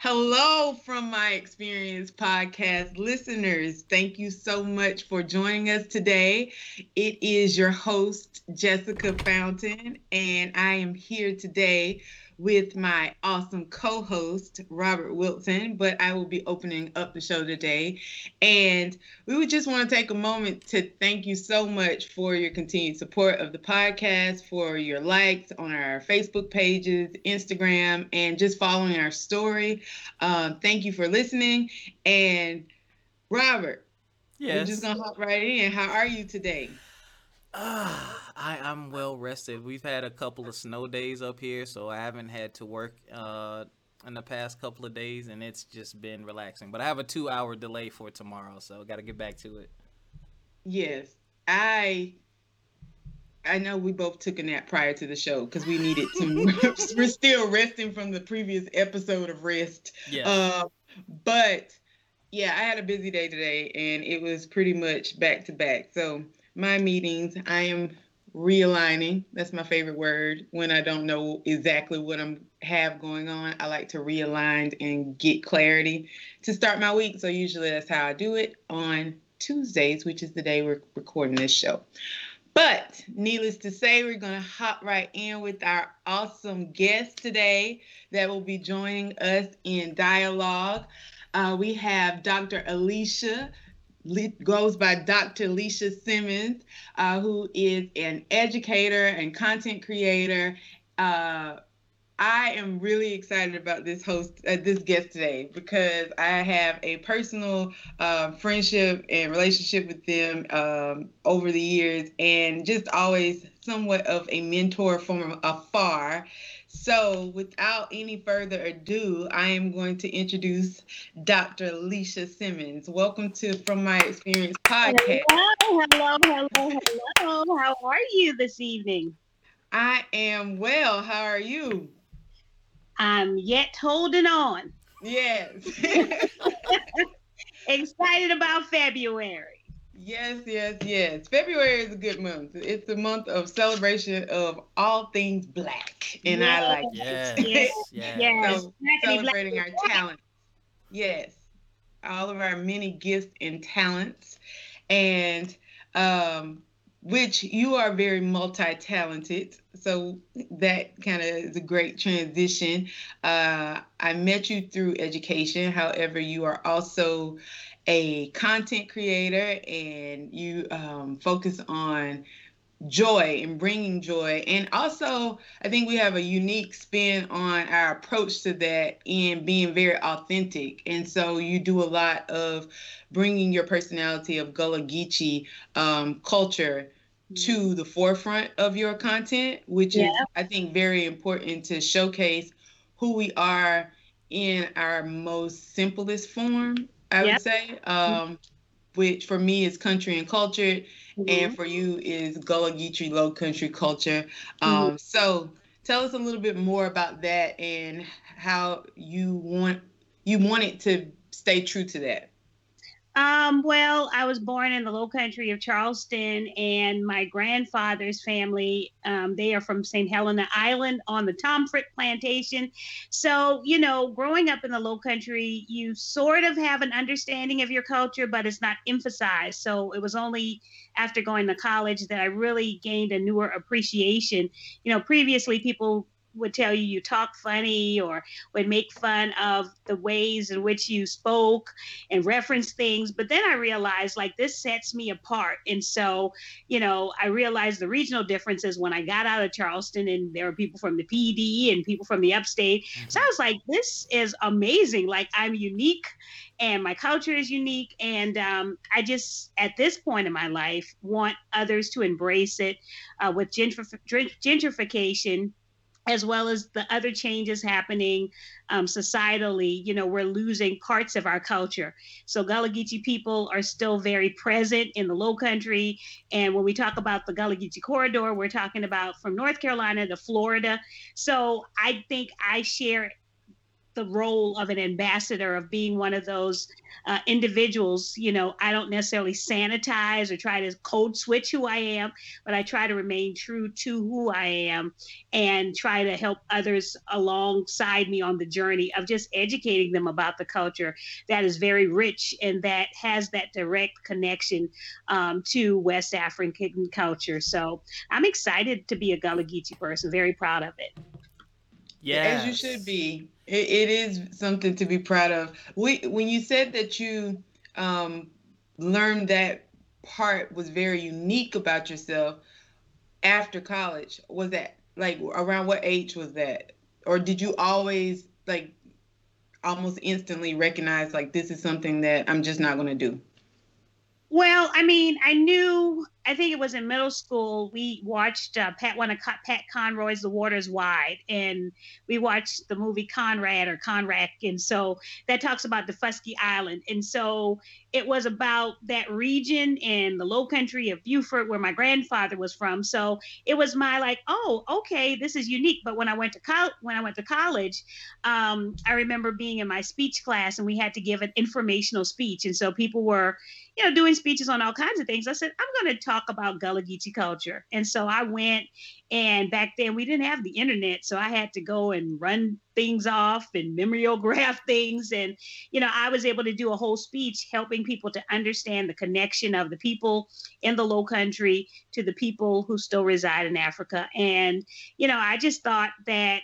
Hello from my experience podcast listeners. Thank you so much for joining us today. It is your host, Jessica Fountain, and I am here today with my awesome co host, Robert Wilson, but I will be opening up the show today. And we would just want to take a moment to thank you so much for your continued support of the podcast, for your likes on our Facebook pages, Instagram, and just following our story. Um, thank you for listening. And Robert, yes. we're just going to hop right in. How are you today? Uh, I, I'm well rested. We've had a couple of snow days up here, so I haven't had to work uh, in the past couple of days, and it's just been relaxing. But I have a two hour delay for tomorrow, so got to get back to it. Yes, I. I know we both took a nap prior to the show because we needed to. we're still resting from the previous episode of rest. Yeah. Uh, but yeah, I had a busy day today, and it was pretty much back to back. So my meetings, I am realigning. That's my favorite word. When I don't know exactly what I'm have going on, I like to realign and get clarity to start my week. So usually that's how I do it on Tuesdays, which is the day we're recording this show. But needless to say, we're going to hop right in with our awesome guest today that will be joining us in dialogue. Uh, we have Dr. Alicia goes by Dr. Alicia Simmons, uh, who is an educator and content creator. Uh, I am really excited about this host, uh, this guest today, because I have a personal uh, friendship and relationship with them um, over the years, and just always somewhat of a mentor from afar. So, without any further ado, I am going to introduce Dr. Alicia Simmons. Welcome to From My Experience podcast. Hello, hello, hello, hello. How are you this evening? I am well. How are you? I'm yet holding on. Yes. Excited about February. Yes, yes, yes. February is a good month. It's the month of celebration of all things black, and yes. I like yes, yes, yes. yes. So celebrating our talent. Yes, all of our many gifts and talents, and um, which you are very multi-talented. So that kind of is a great transition. Uh, I met you through education. However, you are also a content creator and you um, focus on joy and bringing joy. And also, I think we have a unique spin on our approach to that in being very authentic. And so you do a lot of bringing your personality of Gullah Geechee um, culture to mm-hmm. the forefront of your content, which yeah. is, I think, very important to showcase who we are in our most simplest form I yep. would say, um, which for me is country and culture, mm-hmm. and for you is Gullah Geechee Low Country culture. Um, mm-hmm. So tell us a little bit more about that and how you want you want it to stay true to that. Um, well, I was born in the low country of Charleston, and my grandfather's family, um, they are from St. Helena Island on the Tomfrit Plantation. So, you know, growing up in the low country, you sort of have an understanding of your culture, but it's not emphasized. So it was only after going to college that I really gained a newer appreciation. You know, previously people would tell you you talk funny or would make fun of the ways in which you spoke and reference things. But then I realized like this sets me apart. And so, you know, I realized the regional differences when I got out of Charleston and there were people from the Pee Dee and people from the upstate. So I was like, this is amazing. Like I'm unique and my culture is unique. And um, I just, at this point in my life, want others to embrace it uh, with gentrif- gentrification as well as the other changes happening um, societally, you know, we're losing parts of our culture. So Gullah Geechee people are still very present in the Low Country, and when we talk about the Gullah Geechee corridor, we're talking about from North Carolina to Florida. So I think I share the role of an ambassador of being one of those uh, individuals you know i don't necessarily sanitize or try to code switch who i am but i try to remain true to who i am and try to help others alongside me on the journey of just educating them about the culture that is very rich and that has that direct connection um, to west african culture. So i'm excited to be a gullah geechee person very proud of it yeah, as you should be. It, it is something to be proud of. We, when you said that you um, learned that part was very unique about yourself after college, was that like around what age was that, or did you always like almost instantly recognize like this is something that I'm just not going to do? Well, I mean, I knew I think it was in middle school. We watched uh, Pat one of Pat Conroy's "The Water's Wide," and we watched the movie Conrad or Conrack, and so that talks about Daufuskie Island, and so it was about that region in the Low Country of Beaufort where my grandfather was from. So it was my like, oh, okay, this is unique. But when I went to college, when I went to college, um, I remember being in my speech class, and we had to give an informational speech, and so people were you know, doing speeches on all kinds of things. I said, I'm going to talk about Gullah Geechee culture. And so I went, and back then we didn't have the internet. So I had to go and run things off and mimeograph things. And, you know, I was able to do a whole speech helping people to understand the connection of the people in the low country to the people who still reside in Africa. And, you know, I just thought that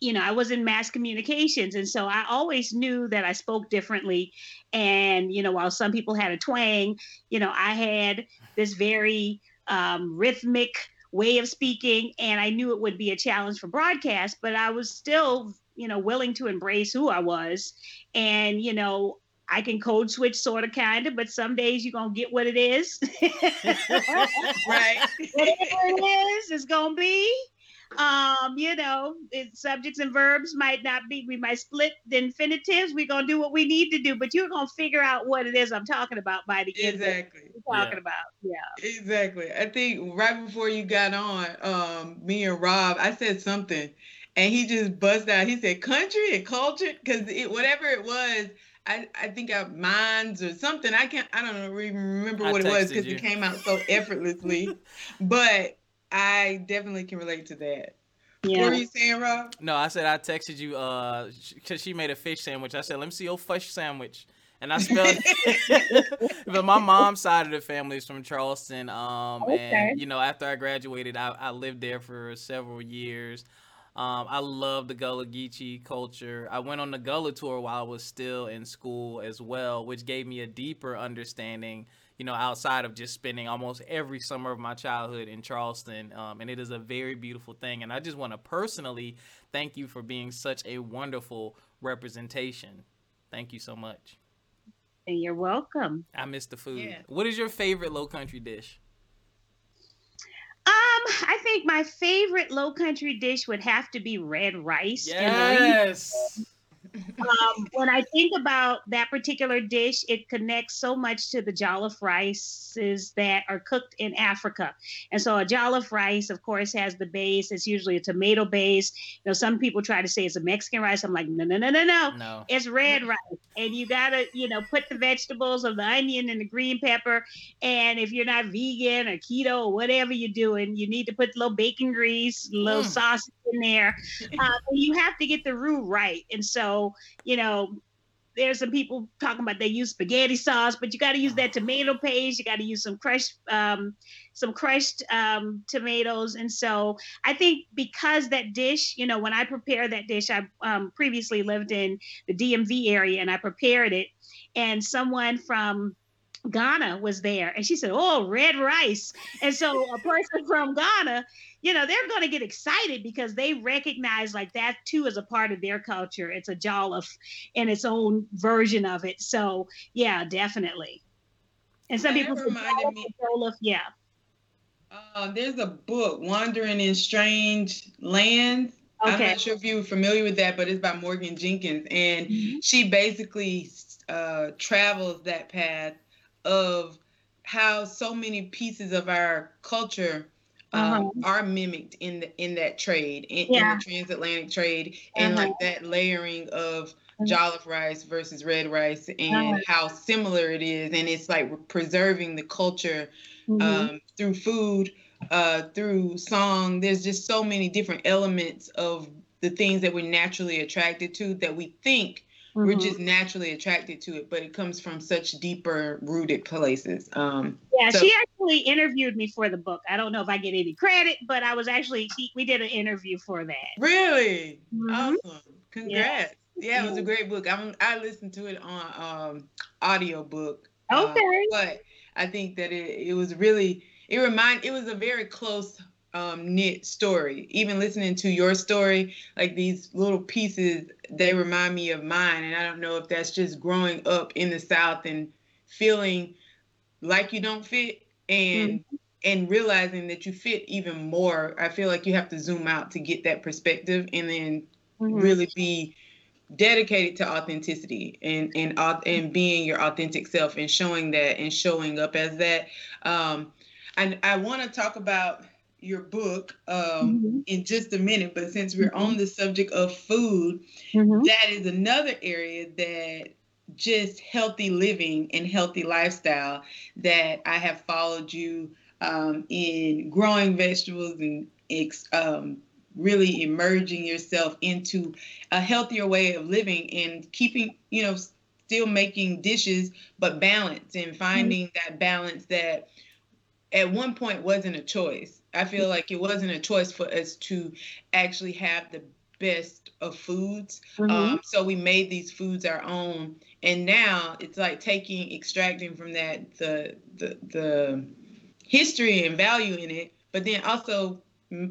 you know, I was in mass communications. And so I always knew that I spoke differently. And, you know, while some people had a twang, you know, I had this very um, rhythmic way of speaking. And I knew it would be a challenge for broadcast, but I was still, you know, willing to embrace who I was. And, you know, I can code switch sort of kind of, but some days you're gonna get what it is. right. Whatever it is, it's gonna be um, you know, subjects and verbs might not be, we might split the infinitives. We're going to do what we need to do, but you're going to figure out what it is I'm talking about by the end. Exactly. talking yeah. about. Yeah. Exactly. I think right before you got on, um, me and Rob, I said something and he just buzzed out. He said country and culture because it, whatever it was, I, I think I minds or something. I can't I don't know remember what it was because it came out so effortlessly. but I definitely can relate to that. Yeah. What were you saying, Rob? No, I said I texted you uh because she made a fish sandwich. I said, let me see your fish sandwich. And I spelled it. but my mom's side of the family is from Charleston. Um, okay. and you know, after I graduated, I, I lived there for several years. Um, I love the Gullah Geechee culture. I went on the Gullah tour while I was still in school as well, which gave me a deeper understanding you know, outside of just spending almost every summer of my childhood in Charleston. Um, and it is a very beautiful thing. And I just want to personally thank you for being such a wonderful representation. Thank you so much. And you're welcome. I miss the food. Yeah. What is your favorite low country dish? Um, I think my favorite low country dish would have to be red rice. Yes um, when I think about that particular dish, it connects so much to the jollof rices that are cooked in Africa. And so a jollof rice, of course, has the base. It's usually a tomato base. You know, some people try to say it's a Mexican rice. I'm like, no, no, no, no, no. No. It's red rice. And you gotta, you know, put the vegetables of the onion and the green pepper. And if you're not vegan or keto or whatever you're doing, you need to put a little bacon grease, a little mm. sausage in there. Uh, you have to get the roux right. And so, you know, there's some people talking about they use spaghetti sauce, but you got to use that tomato paste. You got to use some crushed, um, some crushed um, tomatoes. And so I think because that dish, you know, when I prepare that dish, I um, previously lived in the DMV area and I prepared it, and someone from Ghana was there, and she said, "Oh, red rice." And so a person from Ghana you know, they're going to get excited because they recognize like that too is a part of their culture. It's a jollof in its own version of it. So yeah, definitely. And some people reminded me jollof, yeah. Uh, there's a book, Wandering in Strange Lands. Okay. I'm not sure if you're familiar with that, but it's by Morgan Jerkins, and mm-hmm. she basically uh, travels that path of how so many pieces of our culture um, uh-huh. are mimicked in the in that trade in, yeah. in the transatlantic trade and uh-huh. like that layering of uh-huh. jollof rice versus red rice and uh-huh. how similar it is and it's like preserving the culture mm-hmm. um, through food uh, through song there's just so many different elements of the things that we're naturally attracted to that we think Mm-hmm. We're just naturally attracted to it, but it comes from such deeper rooted places. Um, yeah, so- she actually interviewed me for the book. I don't know if I get any credit, but I was actually she, we did an interview for that. Really mm-hmm. awesome! Congrats. Yeah. yeah. it was a great book. I'm, I listened to it on um, audio book. Uh, okay. Uh, but I think that it, it was really it remind it was a very close um, knit story. Even listening to your story, like these little pieces, they remind me of mine. And I don't know if that's just growing up in the South and feeling like you don't fit and mm-hmm. and realizing that you fit even more. I feel like you have to zoom out to get that perspective and then mm-hmm. really be dedicated to authenticity and and and being your authentic self and showing that and showing up as that. Um, and I want to talk about your book um, mm-hmm. in just a minute, but since we're on the subject of food, mm-hmm. that is another area that just healthy living and healthy lifestyle that I have followed you um, in growing vegetables and um, really emerging yourself into a healthier way of living and keeping, you know, still making dishes, but balance and mm-hmm. finding mm-hmm. that balance that at one point wasn't a choice I feel like it wasn't a choice for us to actually have the best of foods. Mm-hmm. Um, so we made these foods our own, and now it's like taking, extracting from that the the the history and value in it, but then also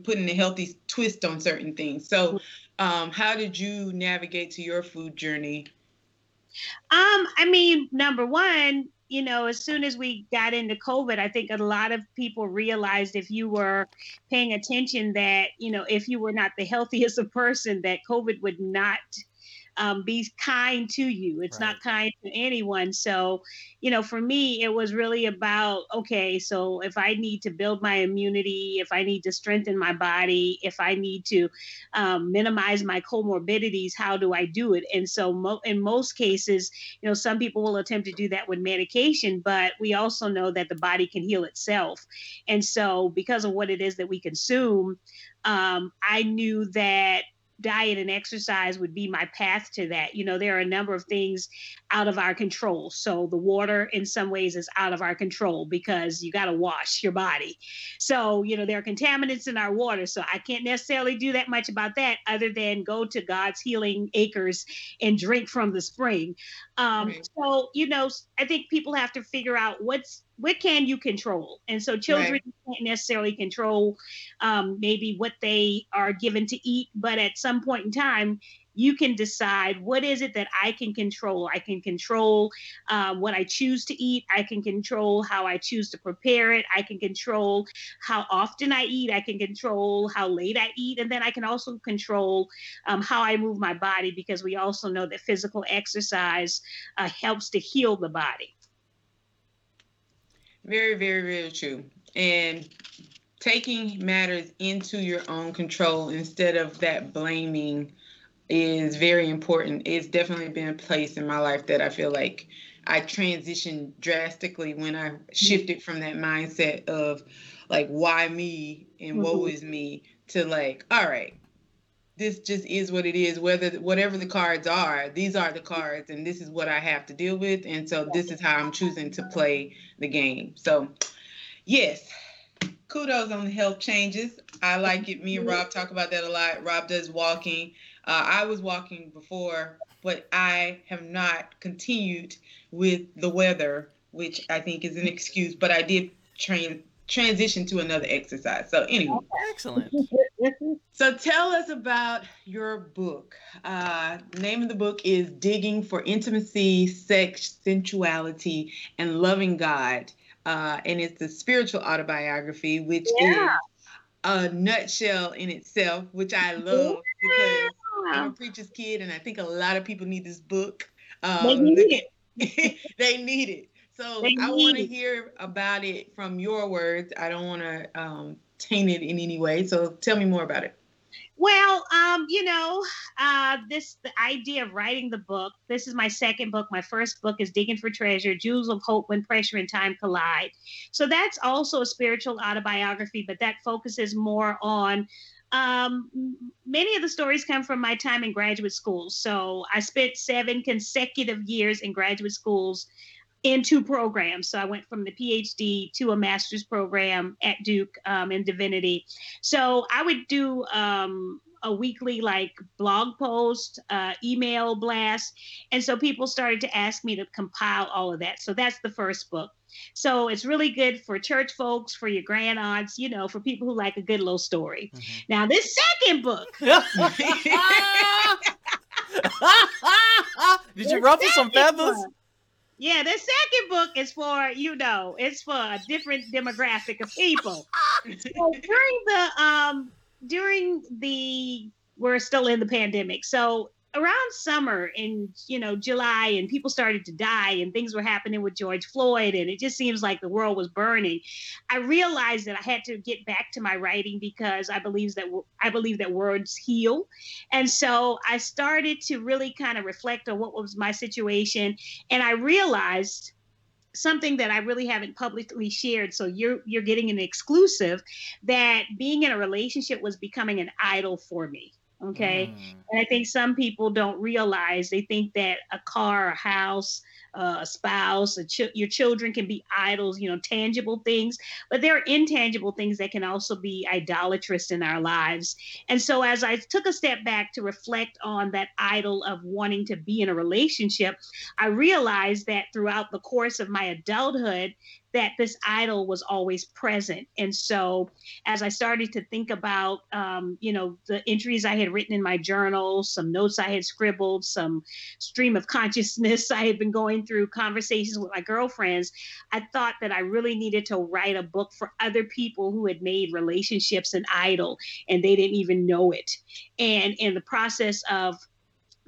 putting a healthy twist on certain things. So, um, how did you navigate to your food journey? Um, I mean, number one, you know, as soon as we got into COVID, I think a lot of people realized if you were paying attention that, you know, if you were not the healthiest of person, that COVID would not um, be kind to you. It's right. not kind to anyone. So, you know, for me, it was really about okay, so if I need to build my immunity, if I need to strengthen my body, if I need to um, minimize my comorbidities, how do I do it? And so, mo- in most cases, you know, some people will attempt to do that with medication, but we also know that the body can heal itself. And so, because of what it is that we consume, um, I knew that diet and exercise would be my path to that. You know, there are a number of things out of our control. So the water in some ways is out of our control because you got to wash your body. So, you know, there are contaminants in our water. So I can't necessarily do that much about that other than go to God's healing acres and drink from the spring. Um, right. So, you know, I think people have to figure out what's what can you control? And so children right. can't necessarily control um, maybe what they are given to eat, but at some point in time, you can decide what is it that I can control. I can control um, what I choose to eat. I can control how I choose to prepare it. I can control how often I eat. I can control how late I eat. And then I can also control um, how I move my body because we also know that physical exercise uh, helps to heal the body. Very, very, very true. And taking matters into your own control instead of that blaming is very important. It's definitely been a place in my life that I feel like I transitioned drastically when I shifted from that mindset of like why me and mm-hmm. woe is me to like all right this just is what it is whether whatever the cards are these are the cards and this is what i have to deal with. And so this is how i'm choosing to play the game. So yes kudos on the health changes. I like it. Me and rob talk about that a lot. Rob does walking. Uh, i was walking before but i have not continued with the weather which i think is an excuse but i did train transition to another exercise. So anyway, excellent. so tell us about your book. Uh, name of the book is "Digging for Intimacy, Sex, Sensuality, and Loving God," uh, and it's a spiritual autobiography, which yeah. is a nutshell in itself, which I love because I'm a preacher's kid, and I think a lot of people need this book. Um, they need it. they need it. So I want to hear about it from your words. I don't want to um, it in any way. So tell me more about it. Well, um, you know, uh, this the idea of writing the book. This is my second book. My first book is Digging for Treasure: Jewels of Hope When Pressure and Time Collide. So that's also a spiritual autobiography, but that focuses more on. Um, many of the stories come from my time in graduate school. So I spent seven consecutive years in graduate schools in two programs. So I went from the PhD to a master's program at Duke um, in divinity. So I would do um, a weekly like blog post, uh, email blast. And so people started to ask me to compile all of that. So that's the first book. So it's really good for church folks, for your grand aunts, you know, for people who like a good little story. Mm-hmm. Now, this second book. Did you ruffle some feathers? Book, yeah, the second book is for, you know, it's for a different demographic of people. so during the um during the we're still in the pandemic. So around summer in you know July and people started to die and things were happening with George Floyd and it just seems like the world was burning. I realized that I had to get back to my writing because I believe that I believe that words heal. And so I started to really kind of reflect on what was my situation and I realized something that I really haven't publicly shared. So you're you're getting an exclusive that being in a relationship was becoming an idol for me. Okay. Mm. And I think some people don't realize they think that a car, a house, uh, a spouse, a ch- your children can be idols, you know, tangible things, but there are intangible things that can also be idolatrous in our lives. And so, as I took a step back to reflect on that idol of wanting to be in a relationship, I realized that throughout the course of my adulthood, that this idol was always present. And so, as I started to think about, um, you know, the entries I had written in my journal, some notes I had scribbled, some stream of consciousness I had been going through, conversations with my girlfriends, I thought that I really needed to write a book for other people who had made relationships an idol and they didn't even know it. And in the process of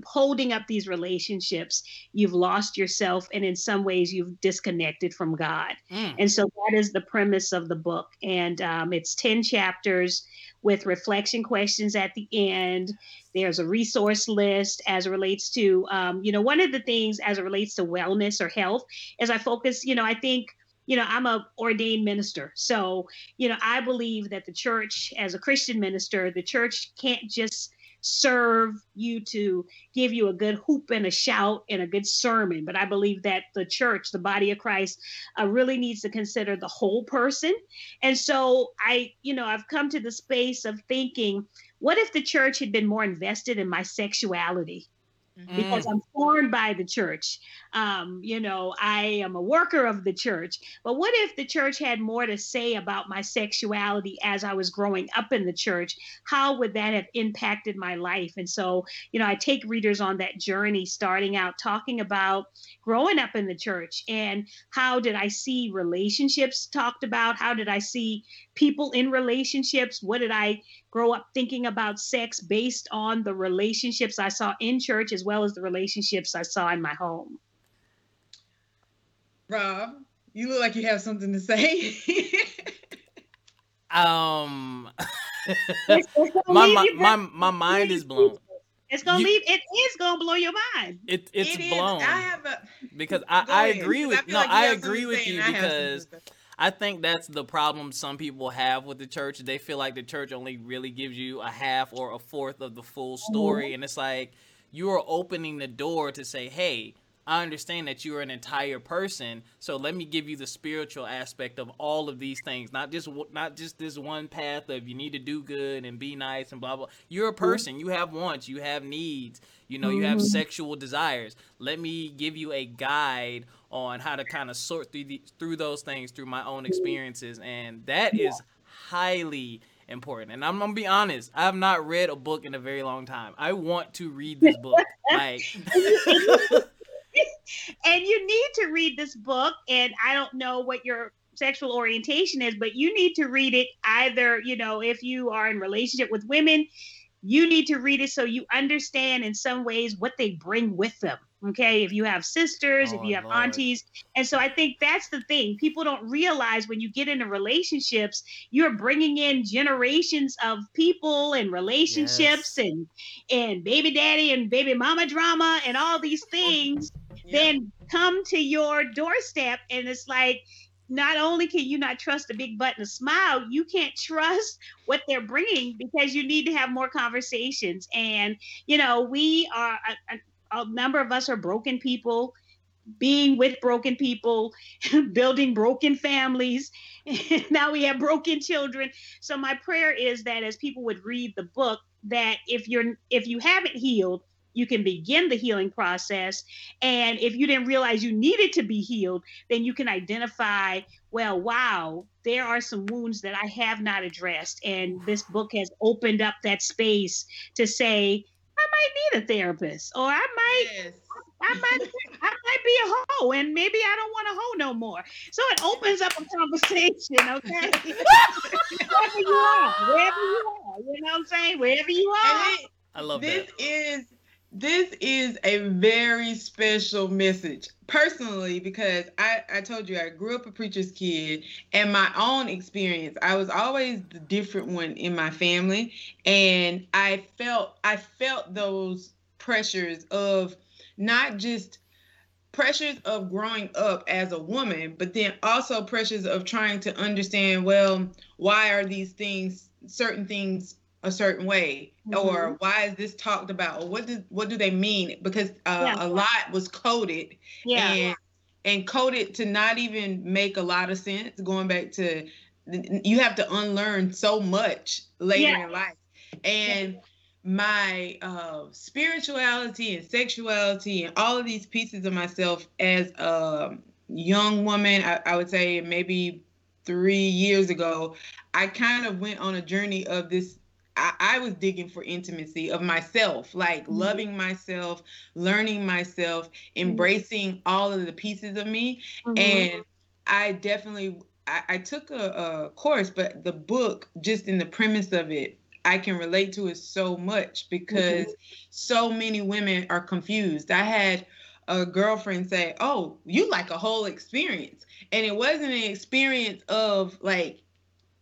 holding up these relationships, you've lost yourself, and in some ways, you've disconnected from God. Mm. And so that is the premise of the book. And um, it's 10 chapters with reflection questions at the end. There's a resource list as it relates to, um, you know, one of the things as it relates to wellness or health is I focus, you know, I think you know i'm a ordained minister so you know i believe that the church as a christian minister the church can't just serve you to give you a good hoop and a shout and a good sermon. But I believe that the church, the body of Christ, uh, really needs to consider the whole person. And so I, you know, I've come to the space of thinking, what if the church had been more invested in my sexuality? Mm. because I'm formed by the church. Um, you know, I am a worker of the church. But what if the church had more to say about my sexuality as I was growing up in the church? How would that have impacted my life? And so, you know, I take readers on that journey, starting out talking about growing up in the church and how did I see relationships talked about? How did I see people in relationships? What did I grow up thinking about sex based on the relationships I saw in church as well as the relationships I saw in my home? Rob, you look like you have something to say. um my, my, my, my mind is blown. It's gonna you, leave. It is gonna blow your mind. It it's it blown. I have a because I, I agree with I no like I agree with you because I think that's the problem some people have with the church. They feel like the church only really gives you a half or a fourth of the full story, mm-hmm. and it's like you are opening the door to say, "Hey, I understand that you are an entire person, so let me give you the spiritual aspect of all of these things, not just not just this one path of you need to do good and be nice and blah blah. You're a person. You have wants. You have needs. You know, you have mm-hmm. sexual desires. Let me give you a guide on how to kind of sort through the, through those things through my own experiences, and that is highly important. And I'm gonna be honest, I have not read a book in a very long time. I want to read this book. like and you need to read this book. And I don't know what your sexual orientation is, but you need to read it either, you know, if you are in relationship with women, you need to read it so you understand in some ways what they bring with them okay if you have sisters oh, if you have Lord. aunties and so i think that's the thing people don't realize when you get into relationships you're bringing in generations of people and relationships yes. and and baby daddy and baby mama drama and all these oh, things then come to your doorstep and it's like not only can you not trust a big button a smile, you can't trust what they're bringing because you need to have more conversations. And, you know, we are, a, a number of us are broken people being with broken people, building broken families. now we have broken children. So my prayer is that as people would read the book, that if you're if you haven't healed, you can begin the healing process. And if you didn't realize you needed to be healed, then you can identify, well, wow, there are some wounds that I have not addressed. And this book has opened up that space to say, I might need a therapist, or I might. Yes. I might, I might be a hoe, and maybe I don't want a hoe no more. So it opens up a conversation, okay? wherever you are, wherever you are, you know what I'm saying? Wherever you are. It, I love this that. This is this is a very special message. Personally because I, I told you I grew up a preacher's kid and my own experience I was always the different one in my family and I felt I felt those pressures of not just pressures of growing up as a woman but then also pressures of trying to understand well why are these things certain things a certain way mm-hmm. or why is this talked about or what do what do they mean because uh, yeah. a lot was coded yeah. and and coded to not even make a lot of sense going back to you have to unlearn so much later yeah. in life and my uh, spirituality and sexuality and all of these pieces of myself as a young woman I, I would say maybe three years ago i kind of went on a journey of this I, I, was digging for intimacy of myself, like mm-hmm. loving myself, learning myself, mm-hmm. embracing mm-hmm. all of the pieces of me. Mm-hmm. And I definitely I, I took a, a, course, but the book, just in the premise of it, I can relate to it so much because mm-hmm. so many women are confused. I had a girlfriend say, Oh, you like a whole experience. And it wasn't an experience of like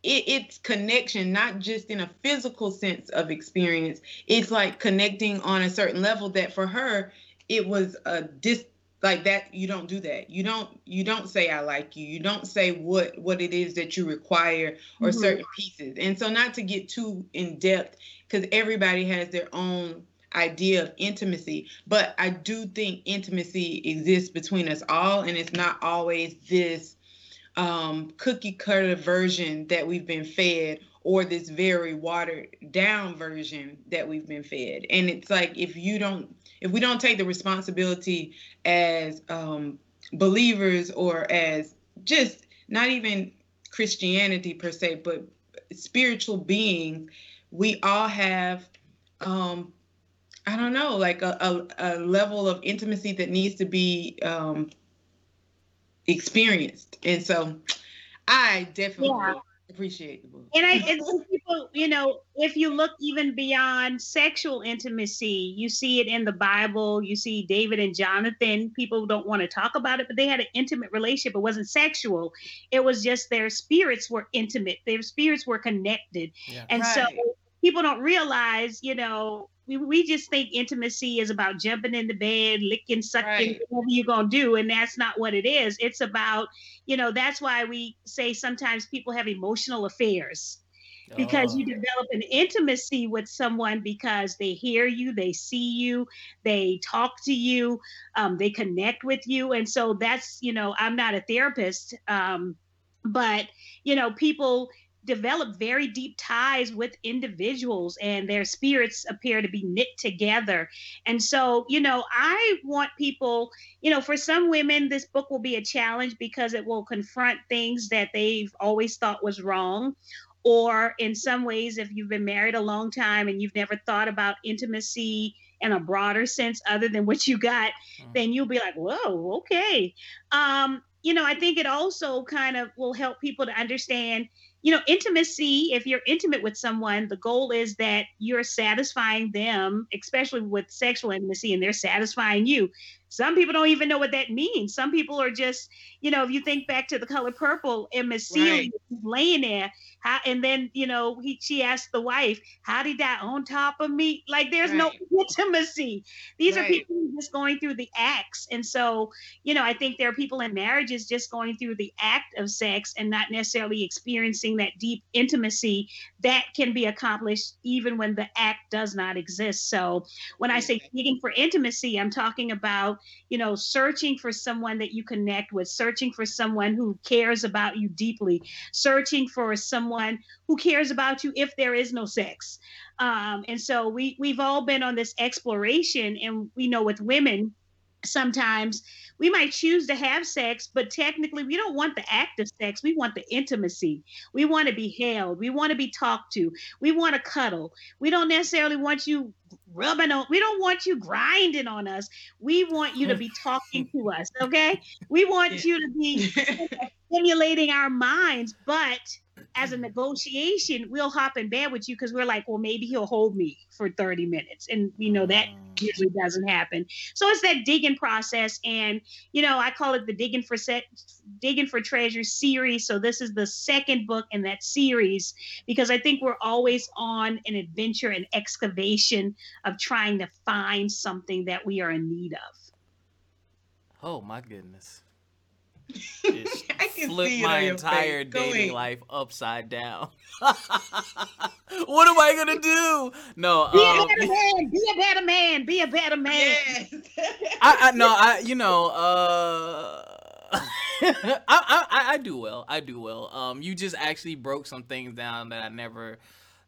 it, it's connection, not just in a physical sense of experience. It's like connecting on a certain level that for her, it was a dis like that you don't do that you don't you don't say i like you you don't say what what it is that you require or mm-hmm. certain pieces and so not to get too in depth because everybody has their own idea of intimacy but i do think intimacy exists between us all and it's not always this um, cookie cutter version that we've been fed or this very watered down version that we've been fed. And it's like if you don't if we don't take the responsibility as um, believers or as just not even christianity per se but spiritual beings we all have um, i don't know like a, a, a, level of intimacy that needs to be um, experienced. And so I definitely yeah. appreciate the book. And I and people, you know, if you look even beyond sexual intimacy, you see it in the Bible. You see David and Jonathan. People don't want to talk about it, but they had an intimate relationship. It wasn't sexual. It was just their spirits were intimate. Their spirits were connected. Yeah. And right. so people don't realize, you know, we, we just think intimacy is about jumping in the bed, licking, sucking, right. whatever you're gonna do, and that's not what it is. It's about, you know, that's why we say sometimes people have emotional affairs because oh. you develop an intimacy with someone because they hear you, they see you, they talk to you, um, they connect with you, and so that's, you know, I'm not a therapist, um, but you know, people develop very deep ties with individuals and their spirits appear to be knit together. And so, you know, I want people, you know, for some women, this book will be a challenge because it will confront things that they've always thought was wrong. Or in some ways, if you've been married a long time and you've never thought about intimacy in a broader sense other than what you got, mm. then you'll be like, whoa, okay. Um, you know, I think it also kind of will help people to understand you know, intimacy, if you're intimate with someone, the goal is that you're satisfying them, especially with sexual intimacy, and they're satisfying you. Some people don't even know what that means. Some people are just, you know, if you think back to the color purple, Emma Celie right. laying there, how, and then, you know, he, she asked the wife, how did that on top of me? Like there's right. no intimacy. These right. are people just going through the acts. And so, you know, I think there are people in marriages just going through the act of sex and not necessarily experiencing that deep intimacy that can be accomplished even when the act does not exist. So when I say seeking for intimacy, I'm talking about you know, searching for someone that you connect with, searching for someone who cares about you deeply, searching for someone who cares about you if there is no sex. Um, and so we we've all been on this exploration, and we know with women, sometimes we might choose to have sex, but technically we don't want the act of sex. We want the intimacy. We want to be held. We want to be talked to. We want to cuddle. We don't necessarily want you rubbing on we don't want you grinding on us we want you to be talking to us okay we want yeah. you to be stimulating our minds but as a negotiation we'll hop in bed with you because we're like well maybe he'll hold me for 30 minutes and you know that mm. usually doesn't happen so it's that digging process and you know i call it the digging for set digging for treasure series so this is the second book in that series because i think we're always on an adventure and excavation of trying to find something that we are in need of. Oh my goodness. I can flip my entire dating life upside down. what am I gonna do? No, be um, a better man. Be a better man. Be a better man. Yes. I, I no, I you know, uh, I, I I do well. I do well. Um, you just actually broke some things down that I never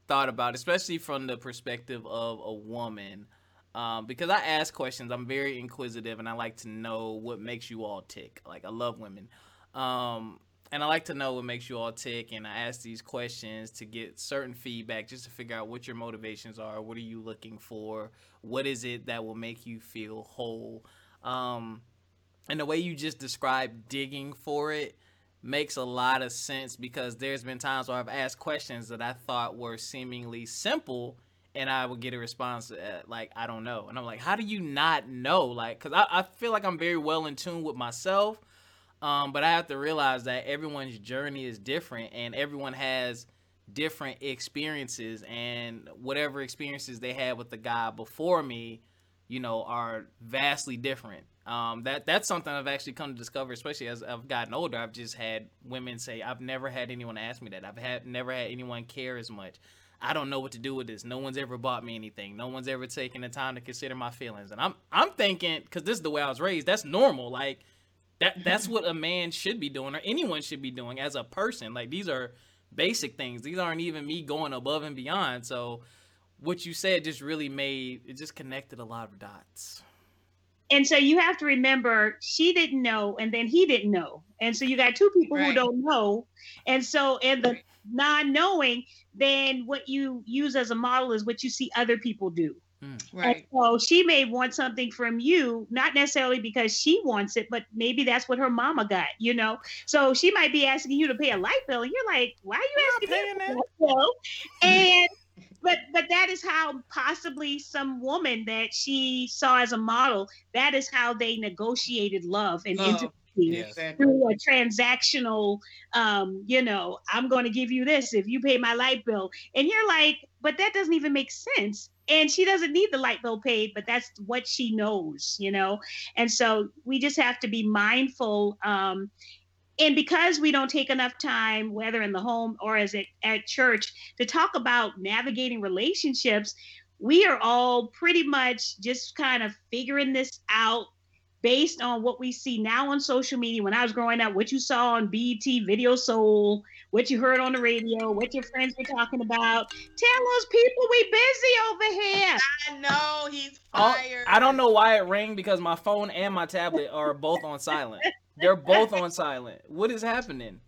thought about, especially from the perspective of a woman. Um, because I ask questions, I'm very inquisitive, and I like to know what makes you all tick. Like I love women, um, and I like to know what makes you all tick. And I ask these questions to get certain feedback, just to figure out what your motivations are. What are you looking for? What is it that will make you feel whole? Um, and the way you just described digging for it makes a lot of sense because there's been times where I've asked questions that I thought were seemingly simple and I would get a response uh, like I don't know, and I'm like, how do you not know? Like, cause I, I feel like I'm very well in tune with myself, um, but I have to realize that everyone's journey is different, and everyone has different experiences, and whatever experiences they had with the guy before me, you know, are vastly different. Um, that that's something I've actually come to discover, especially as I've gotten older. I've just had women say, "I've never had anyone ask me that. I've had never had anyone care as much. I don't know what to do with this. No one's ever bought me anything. No one's ever taken the time to consider my feelings." And I'm I'm thinking, because this is the way I was raised. That's normal. Like that that's what a man should be doing, or anyone should be doing as a person. Like these are basic things. These aren't even me going above and beyond. So what you said just really made it just connected a lot of dots and so you have to remember she didn't know and then he didn't know. And so you got two people right. who don't know. And so in the non-knowing then what you use as a model is what you see other people do. Hmm. right. and so she may want something from you not necessarily because she wants it but maybe that's what her mama got you know? So she might be asking you to pay a light bill and you're like why are you asking me that and but but that is how possibly some woman that she saw as a model that is how they negotiated love and oh, through a transactional um you know i'm going to give you this if you pay my light bill. And you're like but that doesn't even make sense. And she doesn't need the light bill paid but that's what she knows you know? And so we just have to be mindful um and because we don't take enough time whether in the home or as at, at church to talk about navigating relationships we are all pretty much just kind of figuring this out based on what we see now on social media. When I was growing up, what you saw on BET, Video Soul, what you heard on the radio, what your friends were talking about. Tell those people we busy over here. I know he's fired. Oh, I don't know why it rang because my phone and my tablet are both on silent. They're both on silent. What is happening?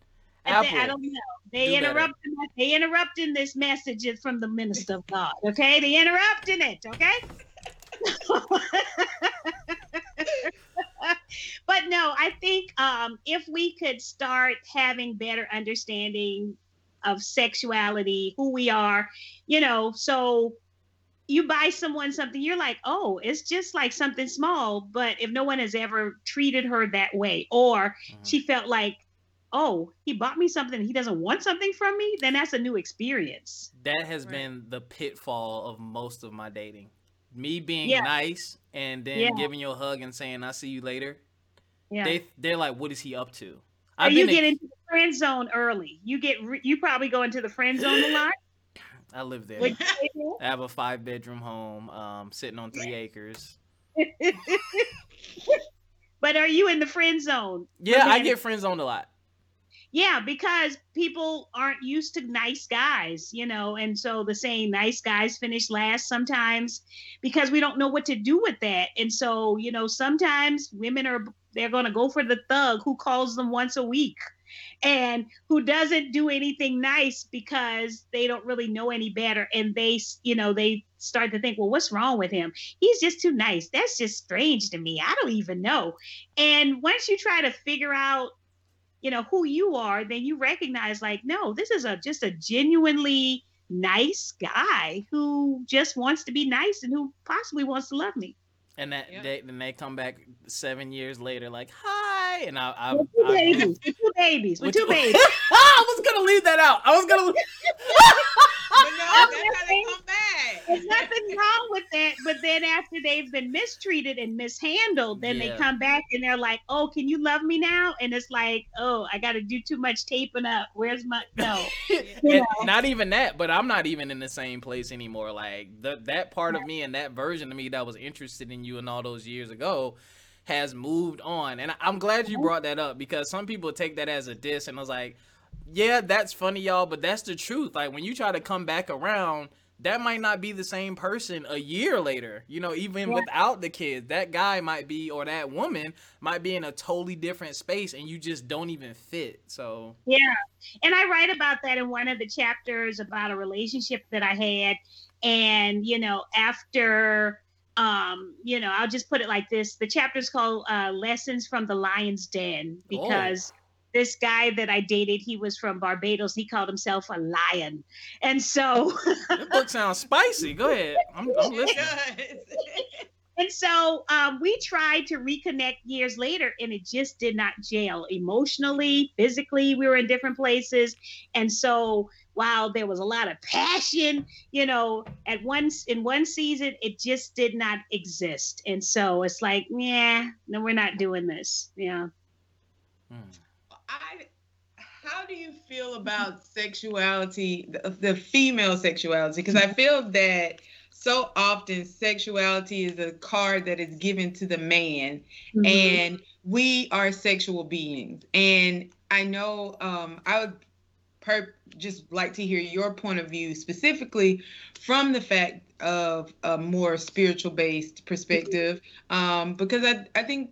Apple. I don't know. They interrupting. They interrupting this message from the minister of God. Okay, they interrupting it. Okay. but no, I think um, if we could start having better understanding of sexuality, who we are, you know. So you buy someone something, you're like, oh, it's just like something small. But if no one has ever treated her that way, or mm-hmm. she felt like, oh, he bought me something, he doesn't want something from me, then that's a new experience. That has right. been the pitfall of most of my dating. Me being yeah. nice and then yeah. giving you a hug and saying, I'll see you later. Yeah. They they're like, what is he up to? I've you get in- into the friend zone early. You get you probably go into the friend zone a lot. I live there. I have a five bedroom home, um, sitting on three acres. but are you in the friend zone? Yeah, I get friend zoned a lot. Yeah, because people aren't used to nice guys, you know, and so the saying nice guys finish last sometimes because we don't know what to do with that. And so, you know, sometimes women are they're going to go for the thug who calls them once a week and who doesn't do anything nice because they don't really know any better. And they you know they start to think well what's wrong with him? He's just too nice. That's just strange to me. I don't even know. And once you try to figure out you know who you are then you recognize like no this is a just a genuinely nice guy who just wants to be nice and who possibly wants to love me and that yep. they then they come back seven years later, like hi, and I, I, with two I, babies, I, with two babies, with, with two babies. I was gonna leave that out. I was gonna. but no, that's how they come back. There's nothing wrong with that. But then after they've been mistreated and mishandled, then yeah. they come back and they're like, "Oh, can you love me now?" And it's like, "Oh, I got to do too much taping up. Where's my no?" not even that. But I'm not even in the same place anymore. Like the, that part of me and that version of me that was interested in you and all those years ago has moved on. And I'm glad you mm-hmm. brought that up because some people take that as a diss and I was like, yeah, that's funny, y'all, but that's the truth. Like when you try to come back around, that might not be the same person a year later. You know, even yeah. without the kids, that guy might be or that woman might be in a totally different space and you just don't even fit. So Yeah. And I write about that in one of the chapters about a relationship that I had. And, you know, after um you know i'll just put it like this the chapter is called uh lessons from the lion's den oh. because oh. This guy that i dated he was from barbados he called himself a lion and so that book sounds spicy go ahead i'm, I'm listening and so um, we tried to reconnect years later and it just did not gel emotionally physically we were in different places and so while there was a lot of passion, you know, at once in one season it just did not exist. And so it's like, yeah, no, we're not doing this. Yeah. Hmm. I how do you feel about sexuality, the, the female sexuality? Because I feel that so often sexuality is a card that is given to the man, mm-hmm. and we are sexual beings. And I know um, I would per- just like to hear your point of view specifically from the fact of a more spiritual based perspective um, because I, I think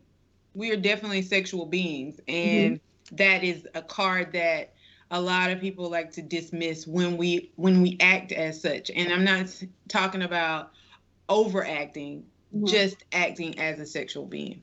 we are definitely sexual beings and mm-hmm. That is a card that a lot of people like to dismiss when we when we act as such and i'm not talking about overacting mm-hmm. just acting as a sexual being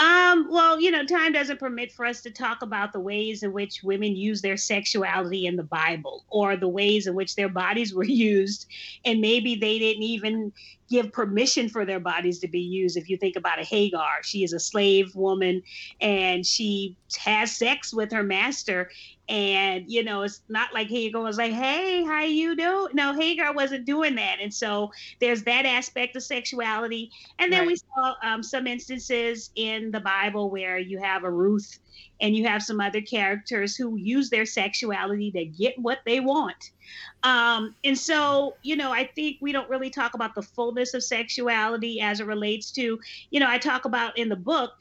um, well, you know, time doesn't permit for us to talk about the ways in which women use their sexuality in the Bible or the ways in which their bodies were used. And maybe they didn't even give permission for their bodies to be used. If you think about a Hagar, she is a slave woman and she has sex with her master and you know it's not like hagar was like hey how you do no hagar wasn't doing that and so there's that aspect of sexuality and then right. we saw um, some instances in the bible where you have a ruth and you have some other characters who use their sexuality to get what they want um, and so you know i think we don't really talk about the fullness of sexuality as it relates to you know i talk about in the book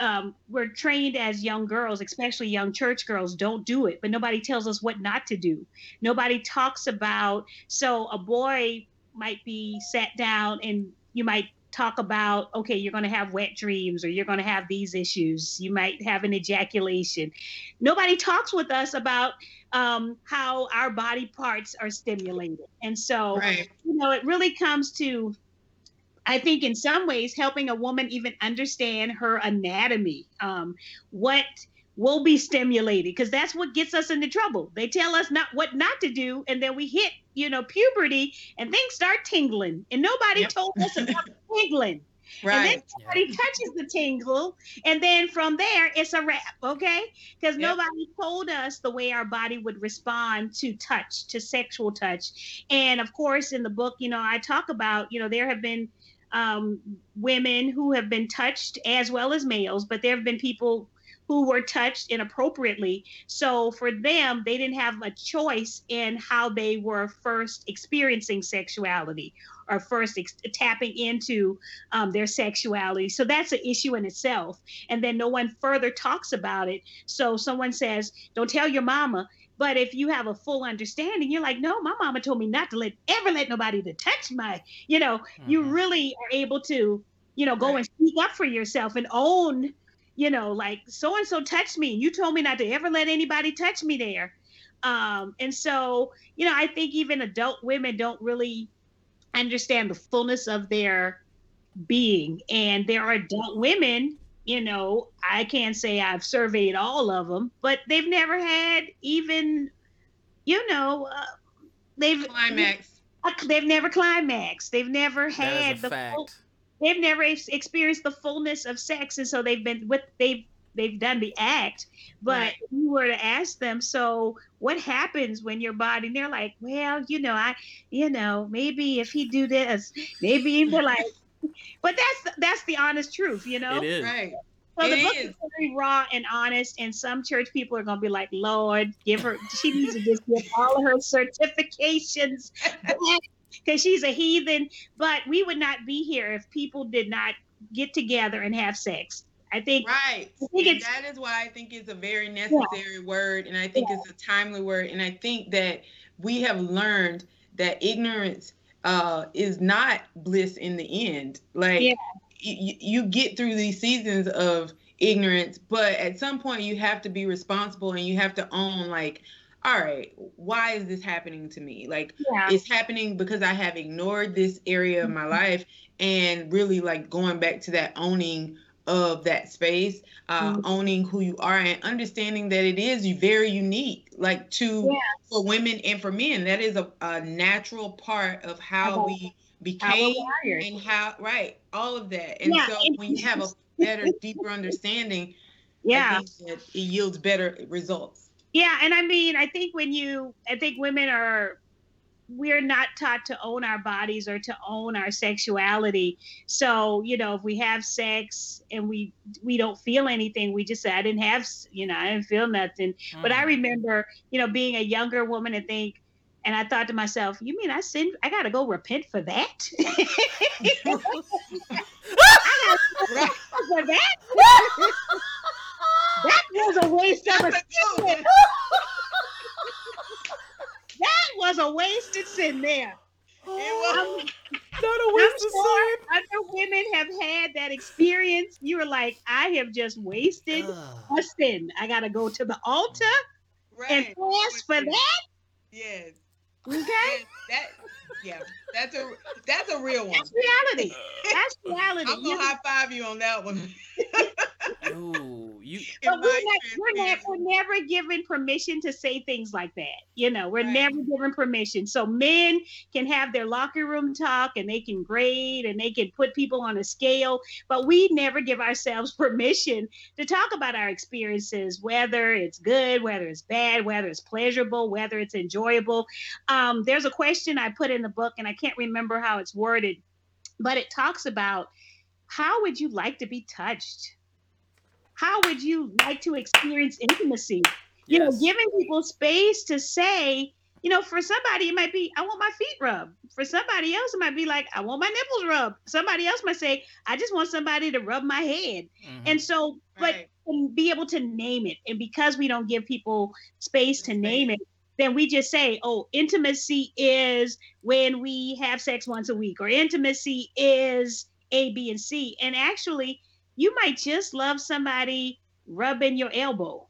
um, we're trained as young girls, especially young church girls, don't do it, but nobody tells us what not to do. Nobody talks about, so a boy might be sat down and you might talk about, okay, you're going to have wet dreams or you're going to have these issues. You might have an ejaculation. Nobody talks with us about um, how our body parts are stimulated. And so, right. you know, it really comes to I think in some ways helping a woman even understand her anatomy, um, what we'll be stimulated because that's what gets us into trouble. They tell us not what not to do, and then we hit, you know, puberty and things start tingling. And nobody yep. told us about tingling. Right. And then somebody yeah. touches the tingle, and then from there it's a wrap, okay? Because yep. nobody told us the way our body would respond to touch, to sexual touch. And of course, in the book, you know, I talk about, you know, there have been um, women who have been touched as well as males, but there have been people who were touched inappropriately. So for them, they didn't have a choice in how they were first experiencing sexuality or first ex- tapping into um, their sexuality. So that's an issue in itself. And then no one further talks about it. So someone says, don't tell your mama. But if you have a full understanding, you're like, no, my mama told me not to let ever let nobody to touch my, you know, mm-hmm. you really are able to, you know, go right. and speak up for yourself and own you know, like so and so touched me. And you told me not to ever let anybody touch me there. Um, and so, you know, I think even adult women don't really understand the fullness of their being. And there are adult women, you know, I can't say I've surveyed all of them, but they've never had even, you know, uh, they've climax. They've never climaxed. They've never had the fact. Full, they've never experienced the fullness of sex, and so they've been with they've they've done the act. But right. if you were to ask them, so what happens when your body? And they're like, well, you know, I, you know, maybe if he do this, maybe they're like, but that's that's the honest truth, you know. It is right. So it the book is. is very raw and honest, and some church people are gonna be like, "Lord, give her. She needs to just give all of her certifications because she's a heathen. But we would not be here if people did not get together and have sex. I think right. I think that is why I think it's a very necessary yeah. word, and I think yeah. it's a timely word, and I think that we have learned that ignorance uh, is not bliss in the end. Like yeah. y- you get through these seasons of ignorance, but at some point you have to be responsible and you have to own like all right, why is this happening to me? Like, yeah. it's happening because I have ignored this area of my mm-hmm. life and really like going back to that owning of that space, uh, mm-hmm. owning who you are and understanding that it is very unique, like to yes. for women and for men. That is a, a natural part of how we became how and how right, all of that. And yeah. so when you have a better, deeper understanding, yeah, it yields better results. Yeah, and I mean, I think when you, I think women are, we're not taught to own our bodies or to own our sexuality. So, you know, if we have sex and we we don't feel anything, we just say, I didn't have, you know, I didn't feel nothing. Mm. But I mm. remember, you know, being a younger woman and think, and I thought to myself, you mean I sin? I gotta go repent for that? I gotta for that? That was a waste of a sin. that was a wasted sin there. It was not a wasted sure sin. Other women have had that experience. You were like, I have just wasted a sin. I gotta go to the altar right. and fast for that. Yes. Okay. that yeah, that's a that's a real one. That's reality. That's reality. I'm gonna high five you on that one. Ooh, you. But we're, not, we're, not, we're never given permission to say things like that. You know, we're right. never given permission. So men can have their locker room talk and they can grade and they can put people on a scale, but we never give ourselves permission to talk about our experiences, whether it's good, whether it's bad, whether it's pleasurable, whether it's enjoyable. Um, there's a question I put in the book, and I can't remember how it's worded, but it talks about how would you like to be touched? How would you like to experience intimacy? You yes. know, giving people space to say, you know, for somebody it might be, I want my feet rubbed. For somebody else, it might be like, I want my nipples rubbed. Somebody else might say, I just want somebody to rub my head. Mm-hmm. And so, but right. be able to name it. And because we don't give people space to name it, then we just say, oh, intimacy is when we have sex once a week, or intimacy is A, B, and C. And actually, you might just love somebody rubbing your elbow.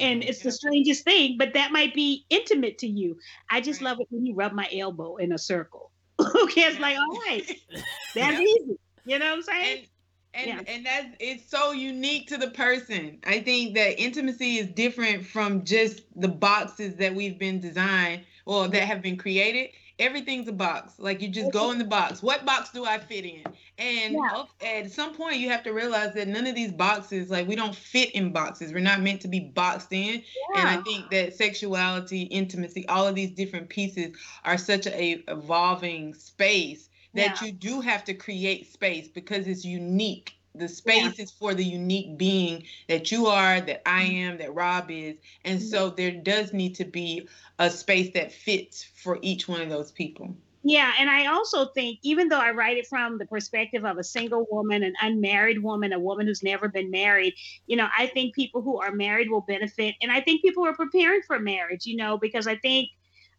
And mm-hmm. it's the strangest thing, but that might be intimate to you. I just love it when you rub my elbow in a circle. okay, it's like, all right, that's easy. You know what I'm saying? And, And yeah. and that's it's so unique to the person. I think that intimacy is different from just the boxes that we've been designed or that have been created everything's a box. Like you just go in the box. What box do I fit in? And yeah. at some point, you have to realize that none of these boxes, like we don't fit in boxes. We're not meant to be boxed in. Yeah. And I think that sexuality, intimacy, all of these different pieces are such a evolving space that yeah. you do have to create space because it's unique the space is for the unique being that you are that i mm-hmm. am that rob is and mm-hmm. so there does need to be a space that fits for each one of those people yeah and i also think even though i write it from the perspective of a single woman an unmarried woman a woman who's never been married you know i think people who are married will benefit and i think people are preparing for marriage you know because i think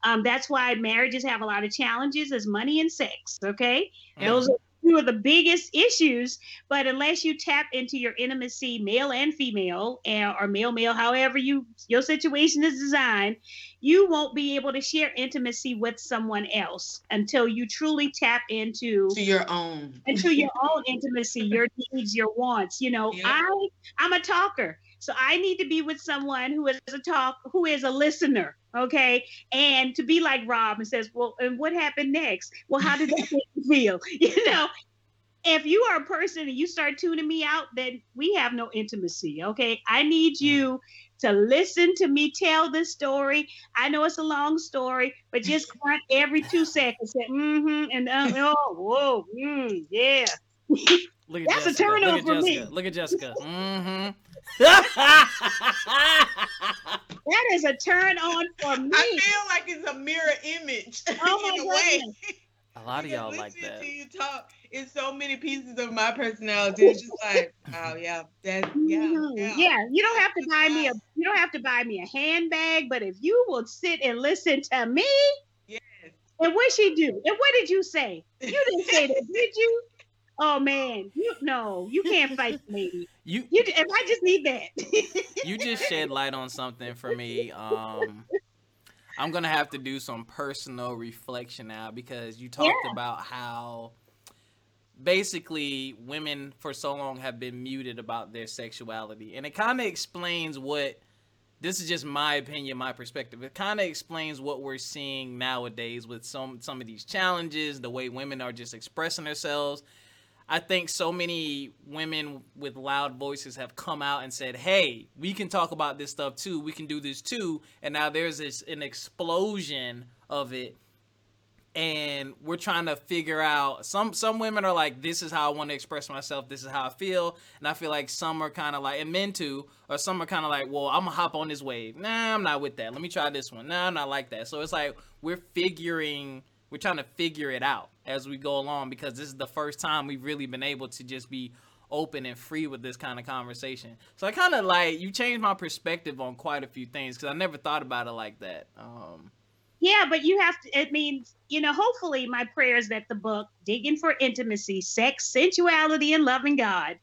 um, that's why marriages have a lot of challenges is money and sex okay yeah. those are two of the biggest issues. But unless you tap into your intimacy, male and female, or male male, however you your situation is designed, you won't be able to share intimacy with someone else until you truly tap into to your own into your own intimacy, your needs, your wants. You know, I I'm a talker. So I need to be with someone who is a talk, who is a listener, okay, and to be like Rob and says, well, and what happened next? Well, how did that make you feel? You know, if you are a person and you start tuning me out, then we have no intimacy, okay? I need mm. you to listen to me tell this story. I know it's a long story, but just grunt every two seconds, say, mm-hmm, and uh, oh, whoa, mm, yeah. Look at That's Jessica. a turn on for Jessica. me. Look at Jessica. Mm-hmm. That is a turn on for me. I feel like it's a mirror image. Oh in a way. A lot of y'all like that. To you talk, it's so many pieces of my personality. It's just like, oh yeah, that yeah, mm-hmm. yeah. Yeah, you don't have to buy me a you don't have to buy me a handbag, but if you will sit and listen to me, yes. And what she do? And what did you say? You didn't say that, did you? Oh man, you no, you can't fight me. You, you, if I just need that. you just shed light on something for me. Um, I'm gonna have to do some personal reflection now because you talked yeah. about how basically women for so long have been muted about their sexuality, and it kind of explains what. This is just my opinion, my perspective. It kind of explains what we're seeing nowadays with some some of these challenges, the way women are just expressing themselves I think so many women with loud voices have come out and said, "Hey, we can talk about this stuff too. We can do this too." And now there's this an explosion of it and we're trying to figure out some some women are like this is how I want to express myself, this is how I feel, and I feel like some are kind of like and men too, or some are kind of like, "Well, I'm to hop on this wave." Nah, I'm not with that. Let me try this one. Nah, I'm not like that. So it's like we're figuring we're trying to figure it out as we go along because this is the first time we've really been able to just be open and free with this kind of conversation. So I kind of like you changed my perspective on quite a few things because I never thought about it like that. Um, yeah, but you have to. It means you know. Hopefully, my prayer is that the book "Digging for Intimacy: Sex, Sensuality, and Loving God"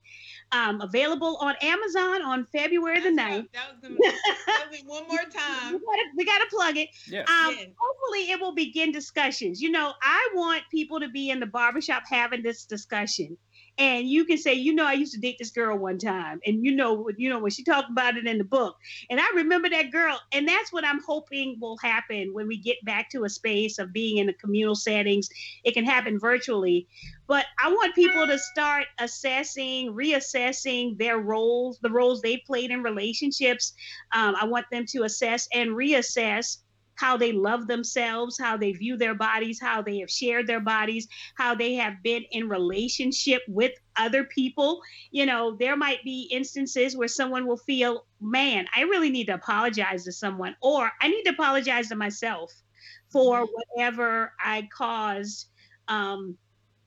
Um, available on Amazon on February the 9th. That was, that was one more time. we got to plug it. Yes. Um, yes. Hopefully, it will begin discussions. You know, I want people to be in the barbershop having this discussion and you can say, you know, I used to date this girl one time, and you know, you know when she talked about it in the book, and I remember that girl, and that's what I'm hoping will happen when we get back to a space of being in the communal settings. It can happen virtually, but I want people to start assessing, reassessing their roles, the roles they played in relationships. Um, I want them to assess and reassess how they love themselves, how they view their bodies, how they have shared their bodies, how they have been in relationship with other people. You know, there might be instances where someone will feel, man, I really need to apologize to someone, or I need to apologize to myself for mm-hmm. whatever I caused um,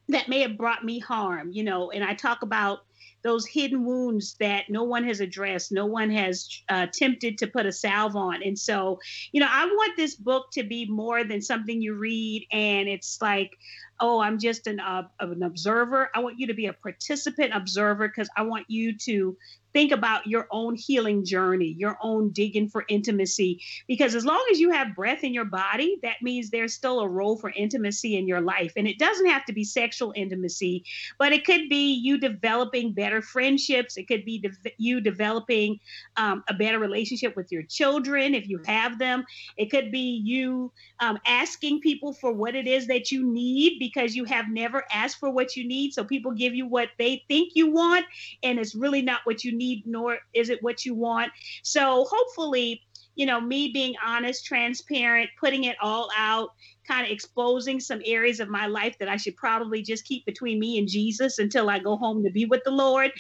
that may have brought me harm, you know, and I talk about those hidden wounds that no one has addressed, no one has uh, attempted to put a salve on. And so, you know, I want this book to be more than something you read and it's like, oh, I'm just an uh, an observer. I want you to be a participant observer because I want you to think about your own healing journey, your own digging for intimacy. Because as long as you have breath in your body, that means there's still a role for intimacy in your life. And it doesn't have to be sexual intimacy, but it could be you developing better friendships. It could be de- you developing um, a better relationship with your children if you have them. It could be you um, asking people for what it is that you need because you have never asked for what you need. So people give you what they think you want, and it's really not what you need, nor is it what you want. So hopefully, you know, me being honest, transparent, putting it all out, kind of exposing some areas of my life that I should probably just keep between me and Jesus until I go home to be with the Lord.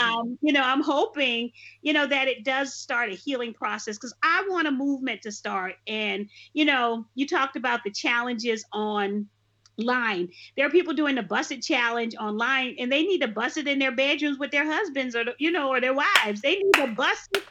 Um, you know, I'm hoping, you know, that it does start a healing process because I want a movement to start. And, you know, you talked about the challenges on line. There are people doing the Buss It challenge online and they need to bust it in their bedrooms with their husbands or you know or their wives. They need to bust it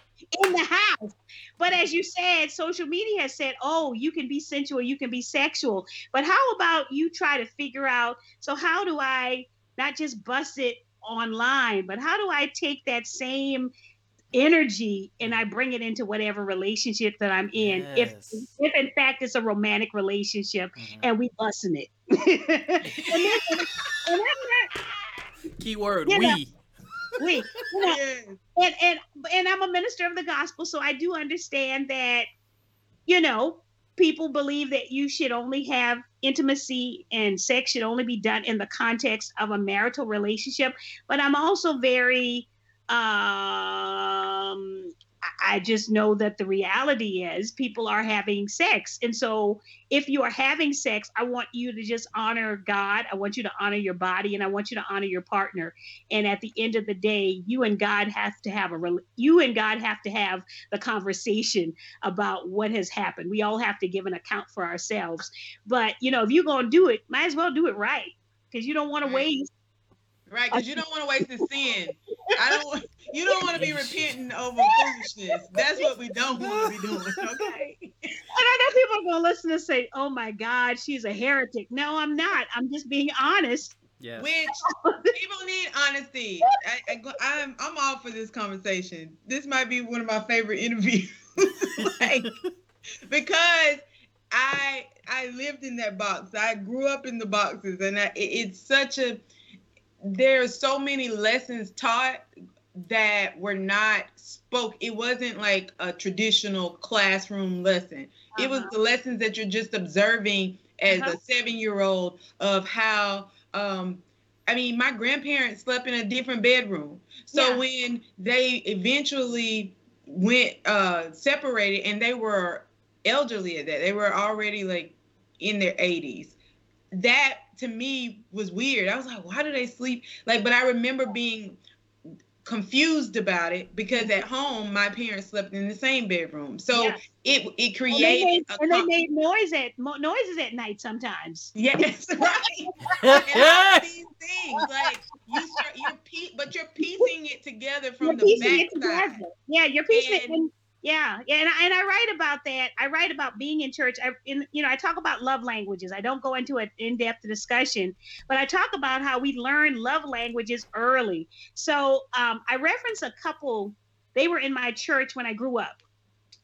in the house. But as you said, social media has said, "Oh, you can be sensual, you can be sexual." But how about you try to figure out so how do I not just bust it online, but how do I take that same energy and I bring it into whatever relationship that I'm in. Yes. If if in fact it's a romantic relationship mm-hmm. and we busting it. and then, and then, Keyword we. Know, we. You know, and, and and I'm a minister of the gospel, so I do understand that, you know, people believe that you should only have intimacy and sex should only be done in the context of a marital relationship. But I'm also very um, I just know that the reality is people are having sex. And so if you are having sex, I want you to just honor God. I want you to honor your body and I want you to honor your partner. And at the end of the day, you and God have to have a you and God have to have the conversation about what has happened. We all have to give an account for ourselves. But, you know, if you're going to do it, might as well do it right because you don't want to waste Right, because you don't want to waste the sin. I don't. You don't want to be repenting over foolishness. That's what we don't want to be doing. Okay. And I know people are gonna listen and say, "Oh my God, she's a heretic." No, I'm not. I'm just being honest. Yeah. Which people need honesty. I, I, I'm I'm all for this conversation. This might be one of my favorite interviews. like, because I I lived in that box. I grew up in the boxes, and I, it, it's such a there's so many lessons taught that were not spoke. It wasn't like a traditional classroom lesson. Uh-huh. It was uh-huh. the lessons that you're just observing as uh-huh. a seven year old of how um, I mean, my grandparents slept in a different bedroom. So yeah. when they eventually went uh, separated and they were elderly at that, they were already like in their 80s. That to me was weird. I was like, why do they sleep? Like, but I remember being confused about it because at home my parents slept in the same bedroom so yeah. it it created and they made, and they made noise at noises at night sometimes yes right these things like you start you're pe- but you're piecing it together from you're the back side yeah you're piecing and, it and yeah, yeah, and I, and I write about that. I write about being in church. I, in, you know, I talk about love languages. I don't go into an in-depth discussion, but I talk about how we learn love languages early. So um, I reference a couple. They were in my church when I grew up,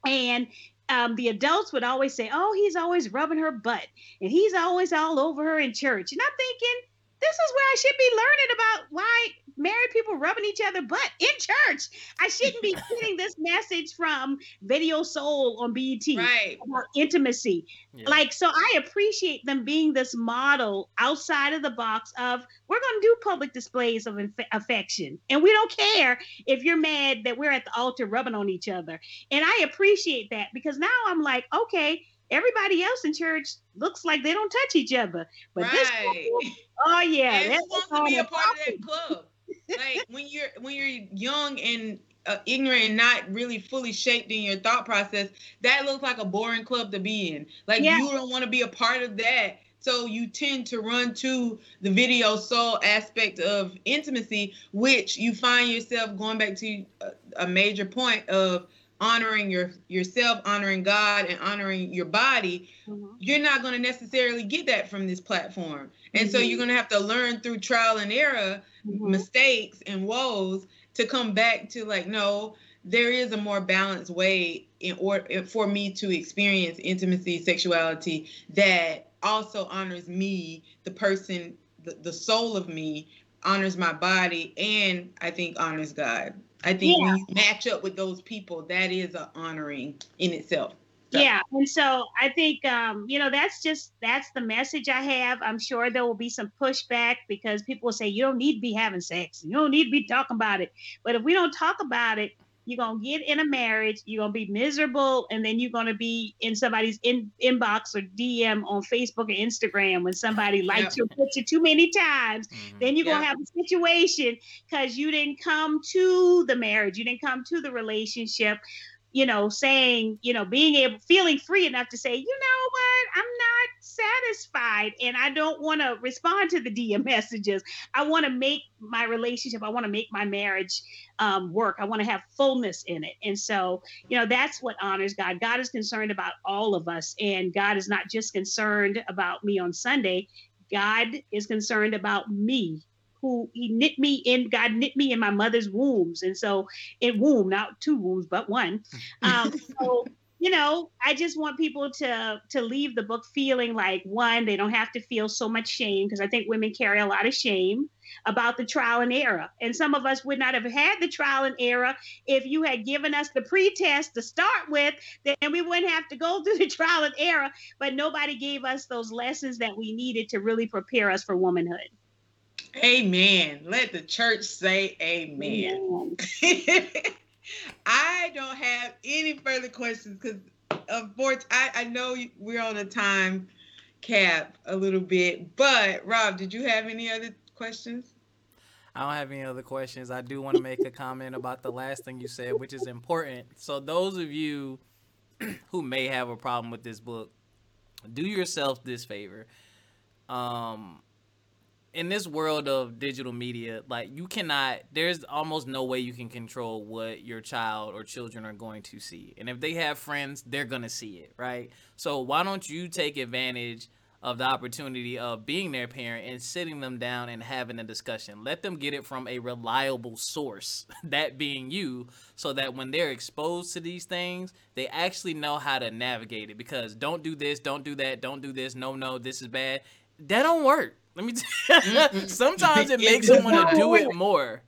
and um, the adults would always say, "Oh, he's always rubbing her butt, and he's always all over her in church." And I'm thinking, this is where I should be learning about why married people rubbing each other butt in church. I shouldn't be getting this message from Video Soul on BET right. about intimacy. Yeah. Like, so I appreciate them being this model outside of the box of we're going to do public displays of inf- affection, and we don't care if you're mad that we're at the altar rubbing on each other. And I appreciate that because now I'm like, okay everybody else in church looks like they don't touch each other. But right. this couple, oh yeah, and who wants to be a part of that club? Like when you're when you're young and uh, ignorant and not really fully shaped in your thought process, that looks like a boring club to be in. Like yeah. you don't want to be a part of that. So you tend to run to the video soul aspect of intimacy, which you find yourself going back to a, a major point of honoring your yourself, honoring God, and honoring your body, mm-hmm. you're not going to necessarily get that from this platform. And mm-hmm. so you're going to have to learn through trial and error, mm-hmm. mistakes and woes to come back to like, no, there is a more balanced way in order for me to experience intimacy, sexuality that also honors me, the person, the, the soul of me, honors my body, and I think honors God. I think yeah. when you match up with those people, that is a honoring in itself. Yeah, and so I think um, you know that's just that's the message I have. I'm sure there will be some pushback because people will say you don't need to be having sex, you don't need to be talking about it. But if we don't talk about it, you're gonna get in a marriage, you're gonna be miserable, and then you're gonna be in somebody's in, inbox or DM on Facebook or Instagram when somebody likes your picture too many times. Mm-hmm. Then you're gonna have a situation because you didn't come to the marriage, you didn't come to the relationship you know, saying, you know, being able, feeling free enough to say, you know what, I'm not satisfied and I don't want to respond to the DM messages. I want to make my relationship, I want to make my marriage um, work. I want to have fullness in it. And so, you know, that's what honors God. God is concerned about all of us, and God is not just concerned about me on Sunday. God is concerned about me who he knit me in god knit me in my mother's wombs. And so in womb not two wombs but one. Um, so you know i just want people to to leave the book feeling like one they don't have to feel so much shame because i think women carry a lot of shame about the trial and error. And some of us would not have had the trial and error if you had given us the pre-test to start with then we wouldn't have to go through the trial and error. But nobody gave us those lessons that we needed to really prepare us for womanhood Amen. Let the church say amen. amen. I don't have any further questions because, of course, I, I know we're on a time cap a little bit. But, Rob, did you have any other questions? I don't have any other questions. I do want to make a comment about the last thing you said, which is important. So, those of you who may have a problem with this book, do yourself this favor. Um, in this world of digital media, like you cannot, there's almost no way you can control what your child or children are going to see. And if they have friends, they're to see it, right? So why don't you take advantage of the opportunity of being their parent and sitting them down and having a discussion? Let them get it from a reliable source, that being you, so that when they're exposed to these things, they actually know how to navigate it. Because don't do this, don't do that, don't do this, no, no, this is bad. That don't work let me tell you, sometimes it makes them want to do it more.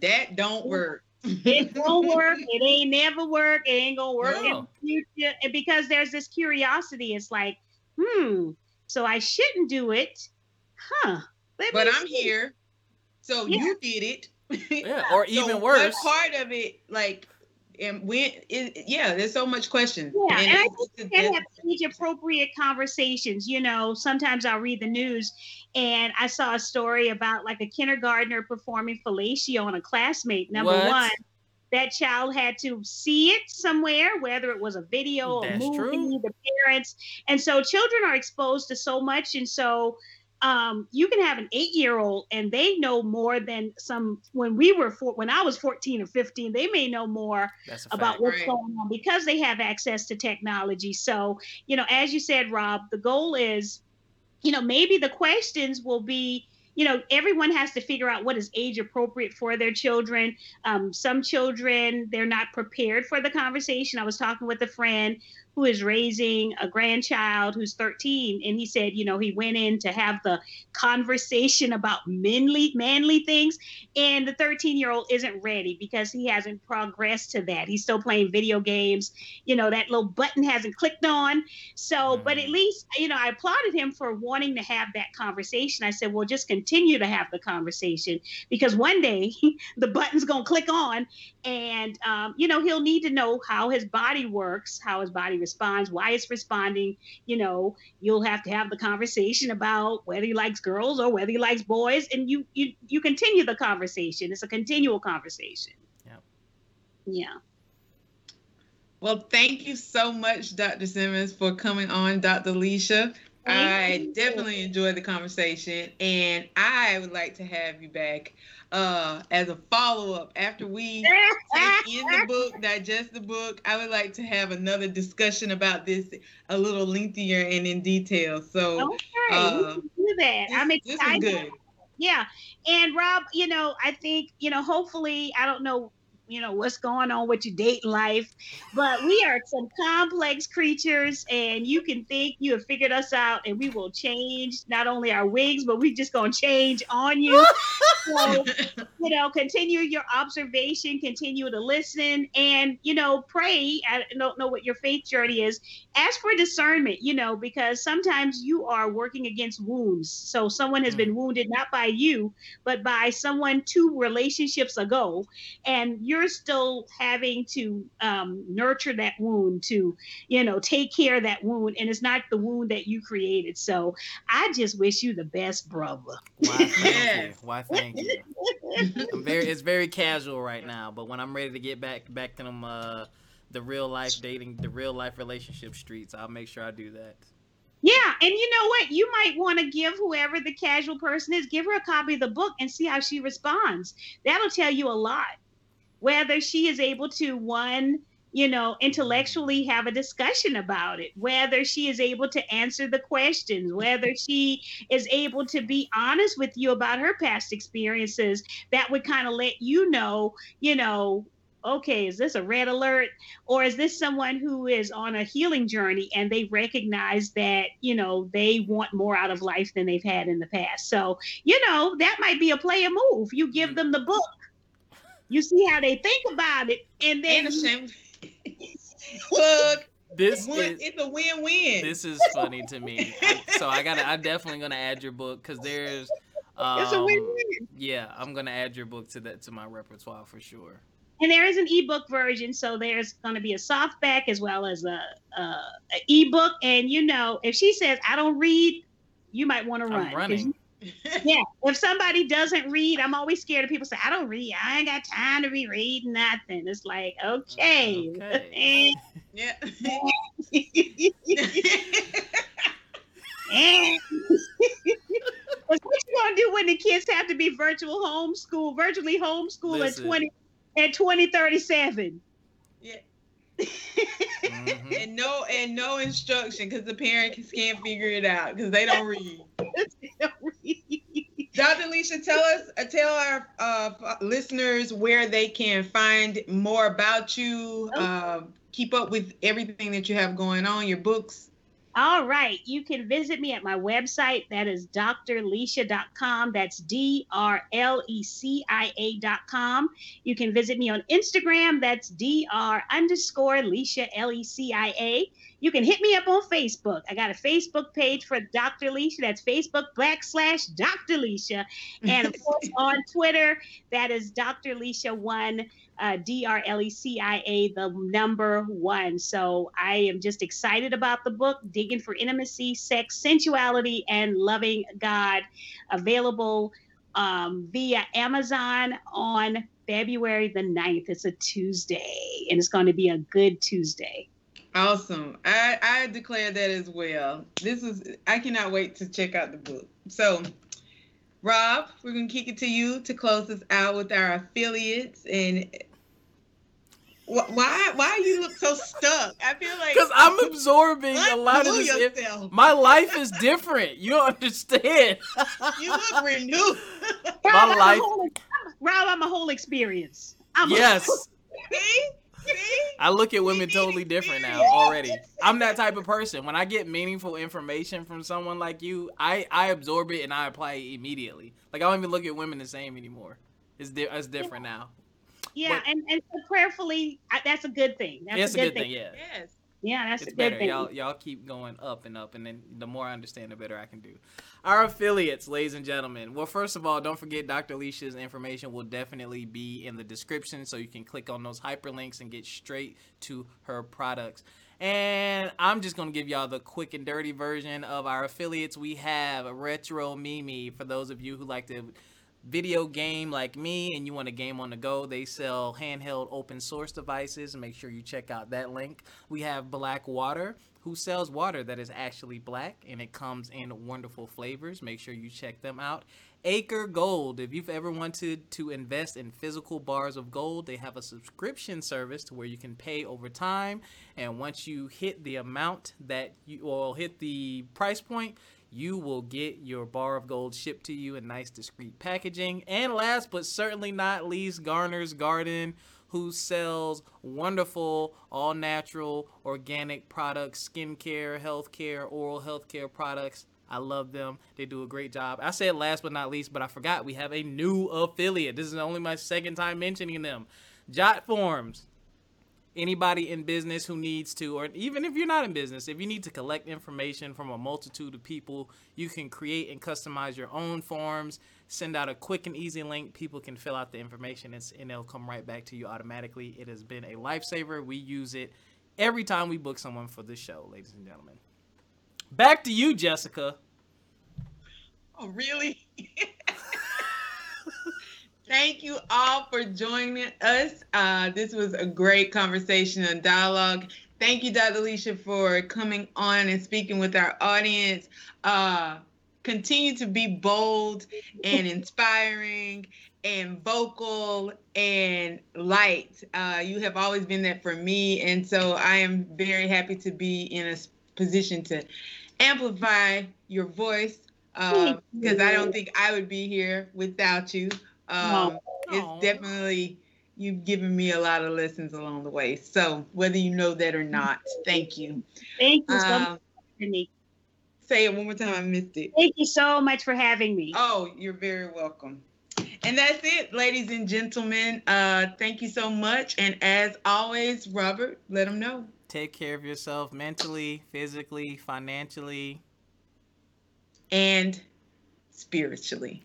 That don't work. it won't work. It ain't never work. It ain't gonna work no. in the future. And because there's this curiosity, it's like, hmm, so I shouldn't do it, huh? but I'm see. here, so yeah. you did it. yeah, or even so worse. part of it, like and when it, yeah there's so much questions yeah and, and i think can have age appropriate conversations you know sometimes i'll read the news and i saw a story about like a kindergartner performing fellatio on a classmate number what? one that child had to see it somewhere, whether it was a video, a movie, true. the parents. And so children are exposed to so much. And so um, you can have an eight year old and they know more than some when we were four, when I was 14 or 15, they may know more about what's right. going on because they have access to technology. So, you know, as you said, Rob, the goal is, you know, maybe the questions will be, you know, everyone has to figure out what is age appropriate for their children. Um, some children, they're not prepared for the conversation. I was talking with a friend who is raising a grandchild who's 13 and he said you know he went in to have the conversation about manly manly things and the 13 year old isn't ready because he hasn't progressed to that. He's still playing video games. You know that little button hasn't clicked on. So mm-hmm. but at least you know i applauded him for wanting to have that conversation. I said well just continue to have the conversation because one day the button's going to click on and um, you know he'll need to know how his body works how his body responds, why it's responding. You know, you'll have to have the conversation about whether he likes girls or whether he likes boys, and you you you continue the conversation. It's a continual conversation. Yeah. Yeah. Well, thank you so much, Dr. Simmons, for coming on, Dr. Lecia. I definitely enjoyed the conversation, and I would like to have you back uh, as a follow up after we take in the book, digest the book. I would like to have another discussion about this a little lengthier and in detail. So, okay, uh, do that. I'm excited. This is good. Yeah, and Rob, you know, I think you know, hopefully, I don't know you know what's going on with your dating life. But we are some complex creatures and you can think you have figured us out and we will change not only our wigs but we just gonna change on you. So you know continue your observation continue to listen and you know pray. I don't know what your faith journey is. Ask for discernment you know because sometimes you are working against wounds. So someone has been mm. wounded not by you but by someone two relationships ago and you're you're still having to um, nurture that wound to you know take care of that wound and it's not the wound that you created. So i just wish you the best brother. Why thank you. Why thank you. I'm very it's very casual right now but when i'm ready to get back back to them uh the real life dating the real life relationship streets i'll make sure i do that. Yeah, and you know what? You might want to give whoever the casual person is, give her a copy of the book and see how she responds. That'll tell you a lot whether she is able to one you know intellectually have a discussion about it whether she is able to answer the questions whether she is able to be honest with you about her past experiences that would kind of let you know you know okay is this a red alert? Or is this someone who is on a healing journey and they recognize that you know they want more out of life than they've had in the past? So you know that might be a play player move. You give mm-hmm. them the book you see how they think about it, and then look. This is, it's a win-win. This is funny to me. so I got I'm definitely gonna add your book because there's um, it's a um, win-win. Yeah, I'm gonna add your book to that to my repertoire for sure. And there is an ebook version, so there's going to be a softback as well as a, a, a ebook. And you know, if she says I don't read, you might want to run. I'm running yeah. If somebody doesn't read, I'm always scared of people say, I don't read. I ain't got time to be reading nothing. It's like, okay. okay. yeah. what you gonna do when the kids have to be virtual homeschool, virtually homeschool Listen. at twenty at twenty thirty seven? Yeah. mm-hmm. And no and no instruction because the parents can't figure it out because they don't read. Dr. Alicia, tell us, uh, tell our uh, listeners where they can find more about you, uh, keep up with everything that you have going on, your books. All right. You can visit me at my website. That is drlecia.com. That's D R L E C I A.com. You can visit me on Instagram. That's Dr underscore Lecia, L E C I A. You can hit me up on Facebook. I got a Facebook page for Dr. Lecia. That's Facebook backslash Dr. Lecia. And of course on Twitter, that is Dr. Lecia one, uh, D R L E C I A, the number one. So I am just excited about the book, Digging for Intimacy, Sex, Sensuality, and Loving God, available um, via Amazon on February the 9th. It's a Tuesday, and it's going to be a good Tuesday. Awesome. I, I declare that as well. This is I cannot wait to check out the book. So Rob, we're gonna kick it to you to close us out with our affiliates and why why you look so stuck? I feel like because I'm absorbing a lot of this. Yourself. My life is different. You don't understand? you look renewed. My life, Rob. I'm a whole experience. I'm yes. See? I look at women totally different now already. I'm that type of person. When I get meaningful information from someone like you, I I absorb it and I apply it immediately. Like I don't even look at women the same anymore. It's di- it's different now. Yeah, but, and and so prayerfully, that's a good thing. That's a good, a good thing. thing. Yeah. Yes. Yeah, that's it's better. thing. Y'all, y'all keep going up and up, and then the more I understand, the better I can do. Our affiliates, ladies and gentlemen. Well, first of all, don't forget Dr. Alicia's information will definitely be in the description, so you can click on those hyperlinks and get straight to her products. And I'm just gonna give y'all the quick and dirty version of our affiliates. We have Retro Mimi for those of you who like to video game like me and you want a game on the go, they sell handheld open source devices. Make sure you check out that link. We have Black Water, who sells water that is actually black and it comes in wonderful flavors. Make sure you check them out. Acre Gold. If you've ever wanted to invest in physical bars of gold, they have a subscription service to where you can pay over time. And once you hit the amount that you will hit the price point, you will get your bar of gold shipped to you in nice, discreet packaging. And last but certainly not least, Garner's Garden, who sells wonderful, all natural, organic products, skincare, healthcare, oral healthcare products I love them. They do a great job. I said last but not least, but I forgot we have a new affiliate. This is only my second time mentioning them. Jotforms. Anybody in business who needs to, or even if you're not in business, if you need to collect information from a multitude of people, you can create and customize your own forms. Send out a quick and easy link. People can fill out the information and it'll come right back to you automatically. It has been a lifesaver. We use it every time we book someone for the show, ladies and gentlemen. Back to you, Jessica. Oh, really? Thank you all for joining us. Uh, this was a great conversation and dialogue. Thank you, Dr. Alicia, for coming on and speaking with our audience. Uh, continue to be bold and inspiring and vocal and light. Uh, you have always been that for me. And so I am very happy to be in a position to amplify your voice because uh, I don't think I would be here without you. Um, it's definitely you've given me a lot of lessons along the way. So whether you know that or not, thank you. Thank you so um, much me. Say it one more time. I missed it. Thank you so much for having me. Oh, you're very welcome. And that's it, ladies and gentlemen. Uh, thank you so much. And as always, Robert, let them know. Take care of yourself mentally, physically, financially, and spiritually.